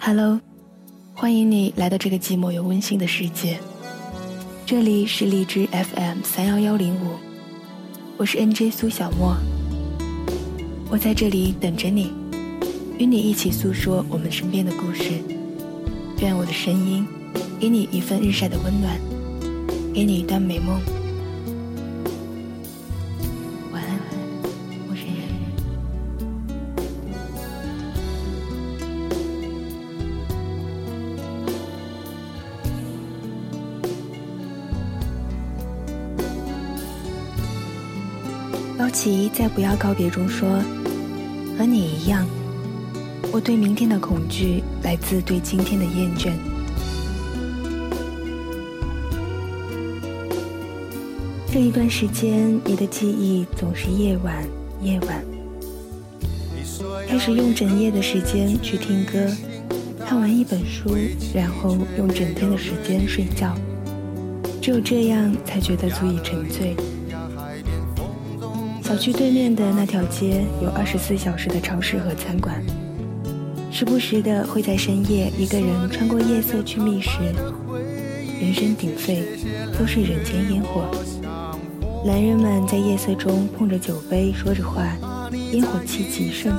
Hello，欢迎你来到这个寂寞又温馨的世界。这里是荔枝 FM 三幺幺零五，我是 NJ 苏小莫，我在这里等着你，与你一起诉说我们身边的故事。愿我的声音给你一份日晒的温暖，给你一段美梦。高奇在《不要告别》中说：“和你一样，我对明天的恐惧来自对今天的厌倦。这一段时间，你的记忆总是夜晚，夜晚。开始用整夜的时间去听歌，看完一本书，然后用整天的时间睡觉。只有这样，才觉得足以沉醉。”小区对面的那条街有二十四小时的超市和餐馆，时不时的会在深夜一个人穿过夜色去觅食。人声鼎沸，都是人间烟火。男人们在夜色中碰着酒杯说着话，烟火气极盛。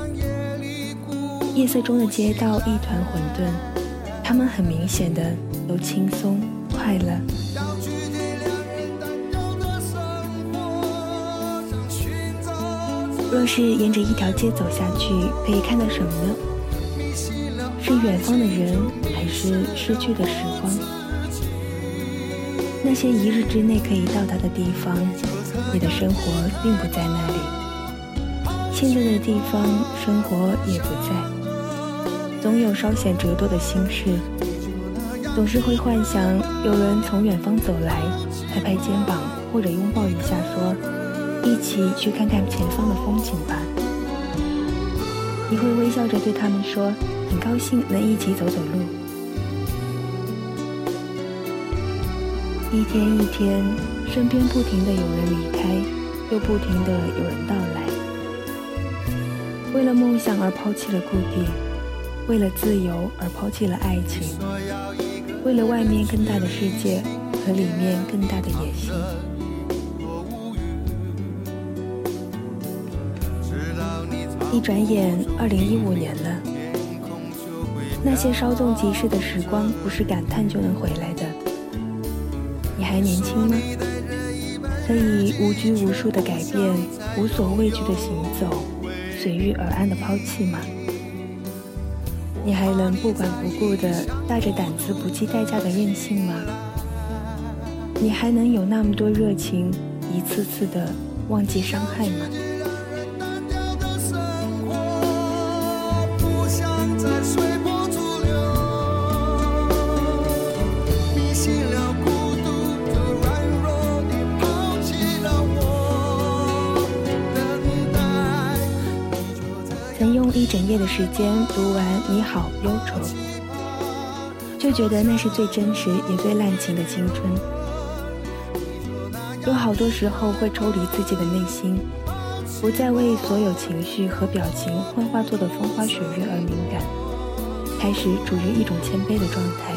夜色中的街道一团混沌，他们很明显的都轻松快乐。若是沿着一条街走下去，可以看到什么呢？是远方的人，还是逝去的时光？那些一日之内可以到达的地方，你的生活并不在那里。现在的地方，生活也不在。总有稍显折堕的心事，总是会幻想有人从远方走来，拍拍肩膀或者拥抱一下，说。一起去看看前方的风景吧。你会微笑着对他们说：“很高兴能一起走走路。”一天一天，身边不停的有人离开，又不停的有人到来。为了梦想而抛弃了故地，为了自由而抛弃了爱情，为了外面更大的世界和里面更大的野心。一转眼，二零一五年了。那些稍纵即逝的时光，不是感叹就能回来的。你还年轻吗？可以无拘无束的改变，无所畏惧的行走，随遇而安的抛弃吗？你还能不管不顾的大着胆子不计代价的任性吗？你还能有那么多热情，一次次的忘记伤害吗？一整夜的时间读完《你好，忧愁》，就觉得那是最真实也最滥情的青春。有好多时候会抽离自己的内心，不再为所有情绪和表情幻化作的风花雪月而敏感，开始处于一种谦卑的状态，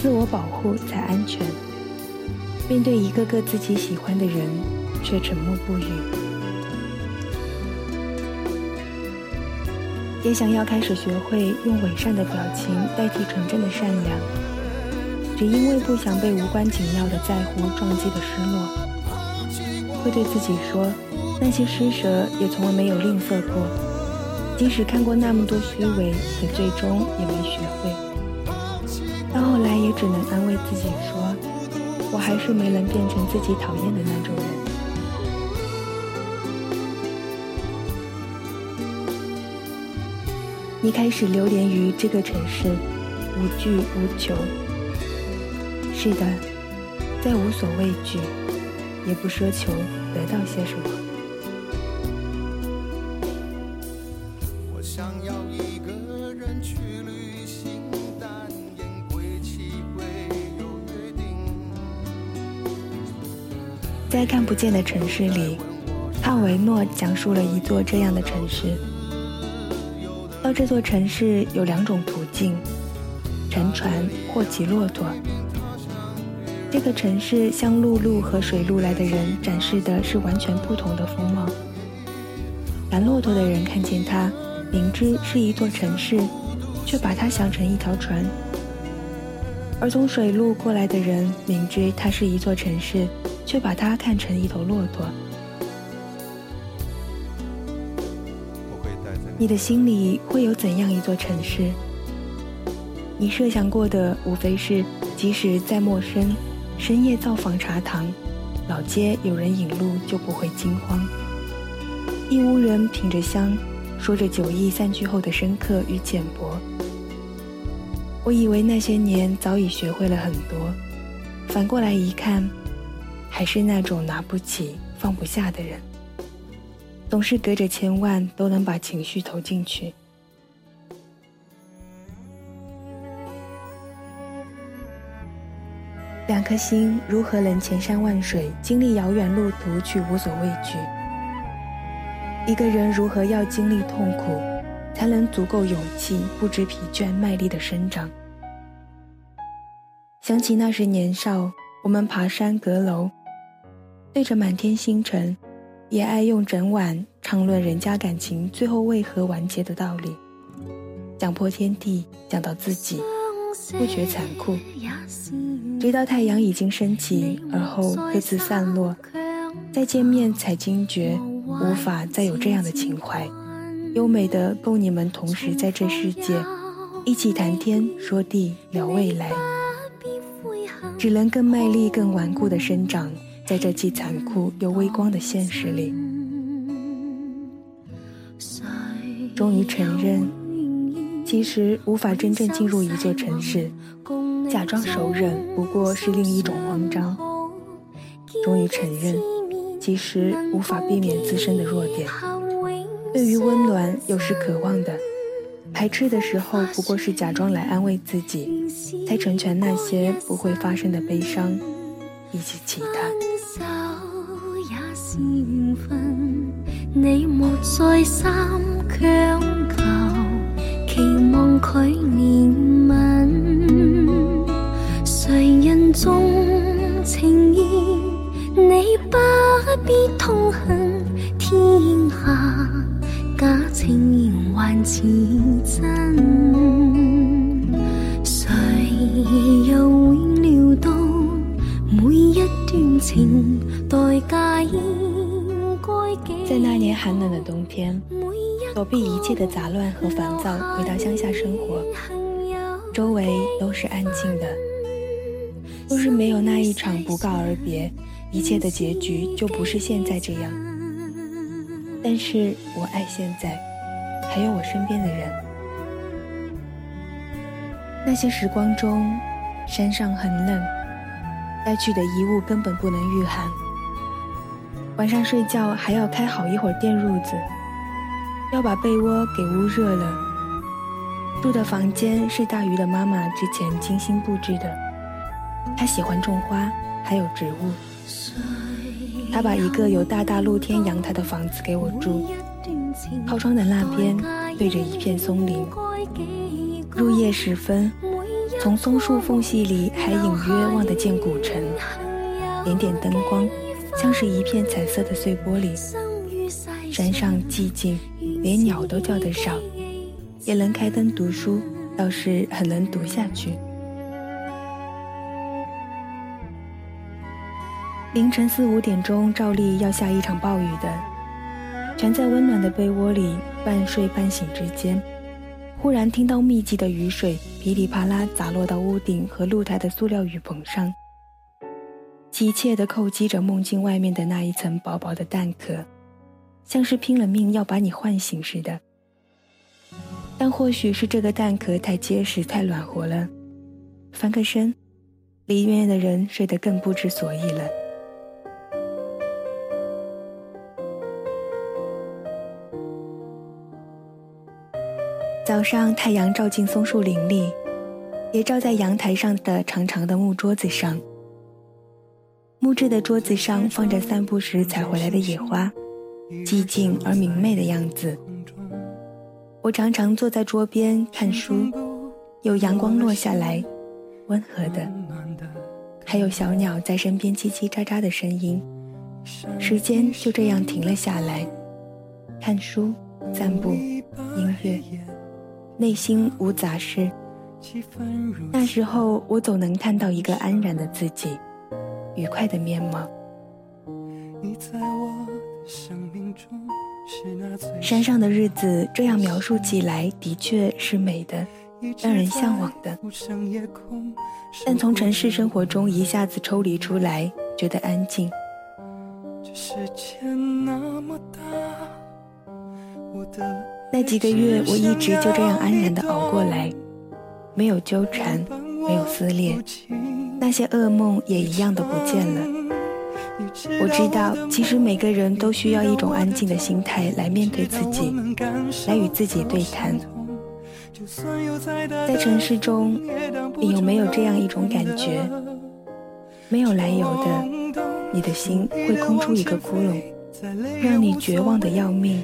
自我保护才安全。面对一个个自己喜欢的人，却沉默不语。也想要开始学会用伪善的表情代替纯真的善良，只因为不想被无关紧要的在乎撞击的失落。会对自己说，那些施舍也从来没有吝啬过，即使看过那么多虚伪，可最终也没学会。到后来也只能安慰自己说，我还是没能变成自己讨厌的那种人。你开始流连于这个城市，无惧无求。是的，再无所畏惧，也不奢求得到些什么。在看不见的城市里，帕维诺讲述了一座这样的城市。到这座城市有两种途径：乘船或骑骆驼。这个城市向陆路和水路来的人展示的是完全不同的风貌。赶骆驼的人看见它，明知是一座城市，却把它想成一条船；而从水路过来的人明知它是一座城市，却把它看成一头骆驼。你的心里会有怎样一座城市？你设想过的无非是，即使再陌生，深夜造访茶堂，老街有人引路就不会惊慌。一屋人品着香，说着酒意散去后的深刻与浅薄。我以为那些年早已学会了很多，反过来一看，还是那种拿不起放不下的人。总是隔着千万都能把情绪投进去。两颗心如何能千山万水，经历遥远路途却无所畏惧？一个人如何要经历痛苦，才能足够勇气，不知疲倦，卖力的生长？想起那时年少，我们爬山阁楼，对着满天星辰。也爱用整晚畅论人家感情最后为何完结的道理，讲破天地，讲到自己，不觉残酷。直到太阳已经升起，而后各自散落，再见面才惊觉无法再有这样的情怀，优美的够你们同时在这世界一起谈天说地聊未来，只能更卖力、更顽固的生长。在这既残酷又微光的现实里，终于承认，其实无法真正进入一座城市，假装熟人不过是另一种慌张。终于承认，其实无法避免自身的弱点。对于温暖，又是渴望的，排斥的时候，不过是假装来安慰自己，才成全那些不会发生的悲伤，以及其他他。缘分，你莫再三强求，期望佢怜悯。谁人重情义？你不必痛恨天下假情言还似真。寒冷的冬天，躲避一切的杂乱和烦躁，回到乡下生活，周围都是安静的。若是没有那一场不告而别，一切的结局就不是现在这样。但是我爱现在，还有我身边的人。那些时光中，山上很冷，带去的衣物根本不能御寒。晚上睡觉还要开好一会儿电褥子，要把被窝给捂热了。住的房间是大鱼的妈妈之前精心布置的，她喜欢种花，还有植物。她把一个有大大露天阳台的房子给我住，靠窗的那边对着一片松林。入夜时分，从松树缝隙里还隐约望得见古城，点点灯光。像是一片彩色的碎玻璃，山上寂静，连鸟都叫得少，也能开灯读书，倒是很能读下去。凌晨四五点钟，照例要下一场暴雨的，蜷在温暖的被窝里，半睡半醒之间，忽然听到密集的雨水噼里啪啦砸落到屋顶和露台的塑料雨棚上。急切地叩击着梦境外面的那一层薄薄的蛋壳，像是拼了命要把你唤醒似的。但或许是这个蛋壳太结实、太暖和了，翻个身，里面的人睡得更不知所以了。早上，太阳照进松树林里，也照在阳台上的长长的木桌子上。木质的桌子上放着散步时采回来的野花，寂静而明媚的样子。我常常坐在桌边看书，有阳光落下来，温和的，还有小鸟在身边叽叽喳喳的声音。时间就这样停了下来，看书、散步、音乐，内心无杂事。那时候我总能看到一个安然的自己，愉快的面貌。山上的日子，这样描述起来的确是美的，让人向往的。但从城市生活中一下子抽离出来，觉得安静。那几个月，我一直就这样安然地熬过来，没有纠缠，没有撕裂，那些噩梦也一样的不见了。我知道，其实每个人都需要一种安静的心态来面对自己，来与自己对谈。在城市中，你有没有这样一种感觉？没有来由的，你的心会空出一个窟窿，让你绝望的要命。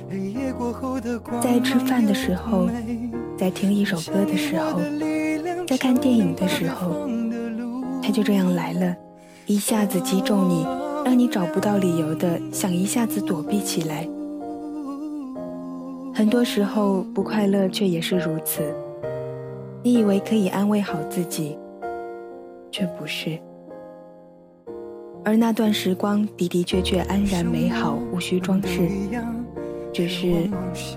在吃饭的时候，在听一首歌的时候，在看电影的时候，他就这样来了，一下子击中你。让你找不到理由的想一下子躲避起来，很多时候不快乐却也是如此。你以为可以安慰好自己，却不是。而那段时光的的确确安然美好，无需装饰，只是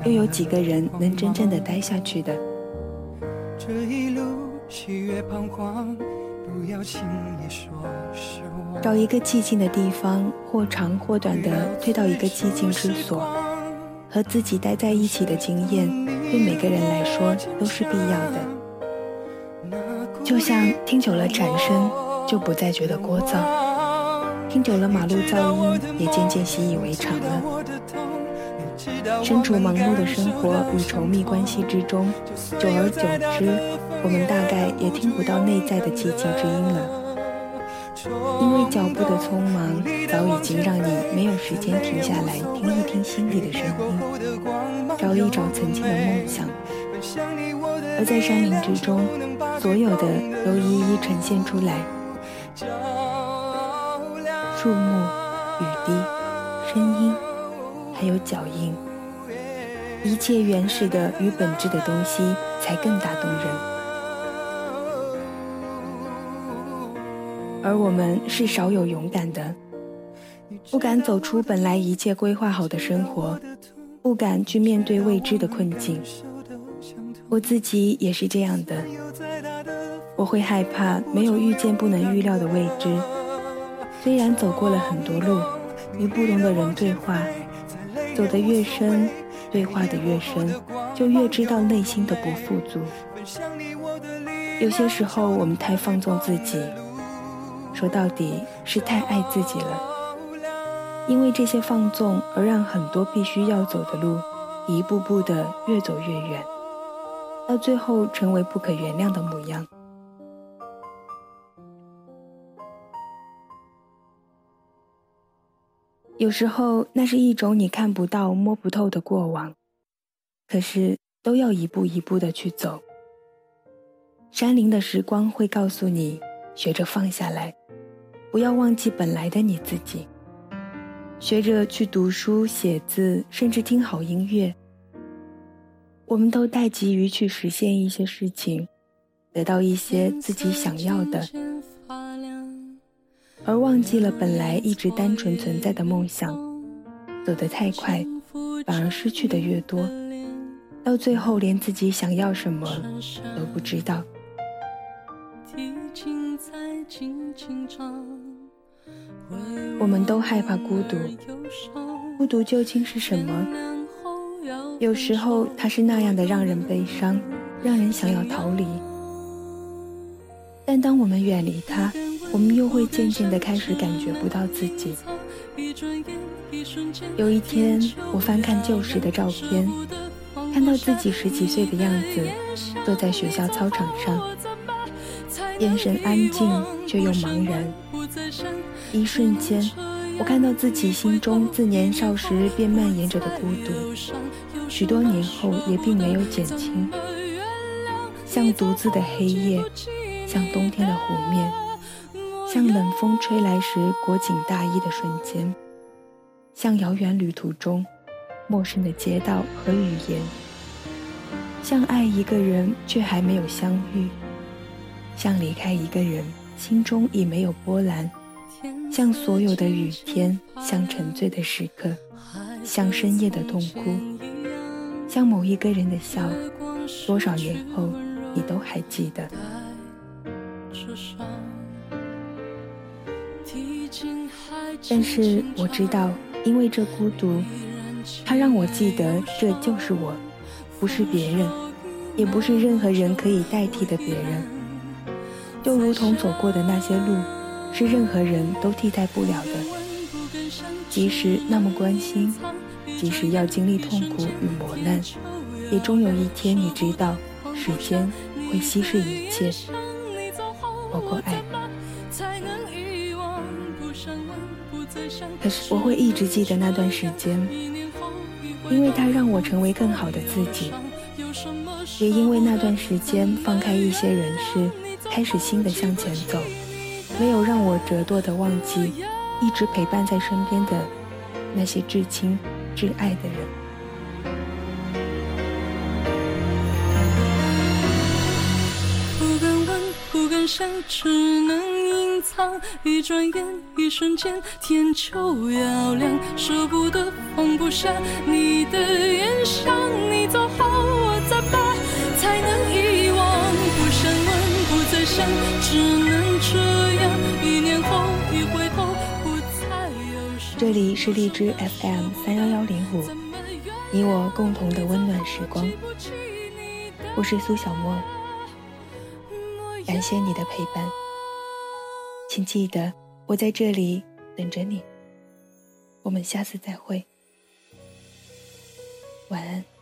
又有几个人能真正的待下去的？这一路喜悦彷徨。找一个寂静的地方，或长或短的退到一个寂静之所，和自己待在一起的经验，对每个人来说都是必要的。就像听久了蝉声，就不再觉得聒噪；听久了马路噪音，也渐渐习以为常了。身处忙碌的生活与稠密关系之中，久而久之，我们大概也听不到内在的寂静之音了。因为脚步的匆忙，早已经让你没有时间停下来听一听心里的声音，找一找曾经的梦想。而在山林之中，所有的都一一呈现出来：树木、雨滴、声音，还有脚印。一切原始的与本质的东西，才更打动人。而我们是少有勇敢的，不敢走出本来一切规划好的生活，不敢去面对未知的困境。我自己也是这样的，我会害怕没有遇见不能预料的未知。虽然走过了很多路，与不同的人对话，走得越深。对话的越深，就越知道内心的不富足。有些时候，我们太放纵自己，说到底是太爱自己了。因为这些放纵，而让很多必须要走的路，一步步的越走越远，到最后成为不可原谅的模样。有时候，那是一种你看不到、摸不透的过往，可是都要一步一步的去走。山林的时光会告诉你，学着放下来，不要忘记本来的你自己，学着去读书、写字，甚至听好音乐。我们都太急于去实现一些事情，得到一些自己想要的。而忘记了本来一直单纯存在的梦想，走得太快，反而失去的越多，到最后连自己想要什么都不知道。我们都害怕孤独，孤独究竟是什么？有时候它是那样的让人悲伤，让人想要逃离。但当我们远离它，我们又会渐渐的开始感觉不到自己。有一天，我翻看旧时的照片，看到自己十几岁的样子，坐在学校操场上，眼神安静却又茫然。一瞬间，我看到自己心中自年少时便蔓延着的孤独。许多年后也并没有减轻。像独自的黑夜，像冬天的湖面，像冷风吹来时裹紧大衣的瞬间，像遥远旅途中陌生的街道和语言，像爱一个人却还没有相遇，像离开一个人心中已没有波澜，像所有的雨天，像沉醉的时刻，像深夜的痛哭，像某一个人的笑，多少年后。你都还记得，但是我知道，因为这孤独，它让我记得这就是我，不是别人，也不是任何人可以代替的别人。就如同走过的那些路，是任何人都替代不了的。即使那么关心，即使要经历痛苦与磨难，也终有一天你知道。时间会稀释一切，包括爱。可是我会一直记得那段时间，因为它让我成为更好的自己，也因为那段时间放开一些人事，开始新的向前走，没有让我折堕的忘记一直陪伴在身边的那些至亲至爱的人。不敢问，不敢想只能隐藏，一转眼，一瞬间，天就要亮，舍不得，放不下你的眼香。你走只能这样。一年后，一回头，不再有。这里是荔枝 FM 三幺幺零五，你我共同的温暖时光。我是苏小沫。感谢你的陪伴，请记得我在这里等着你。我们下次再会，晚安。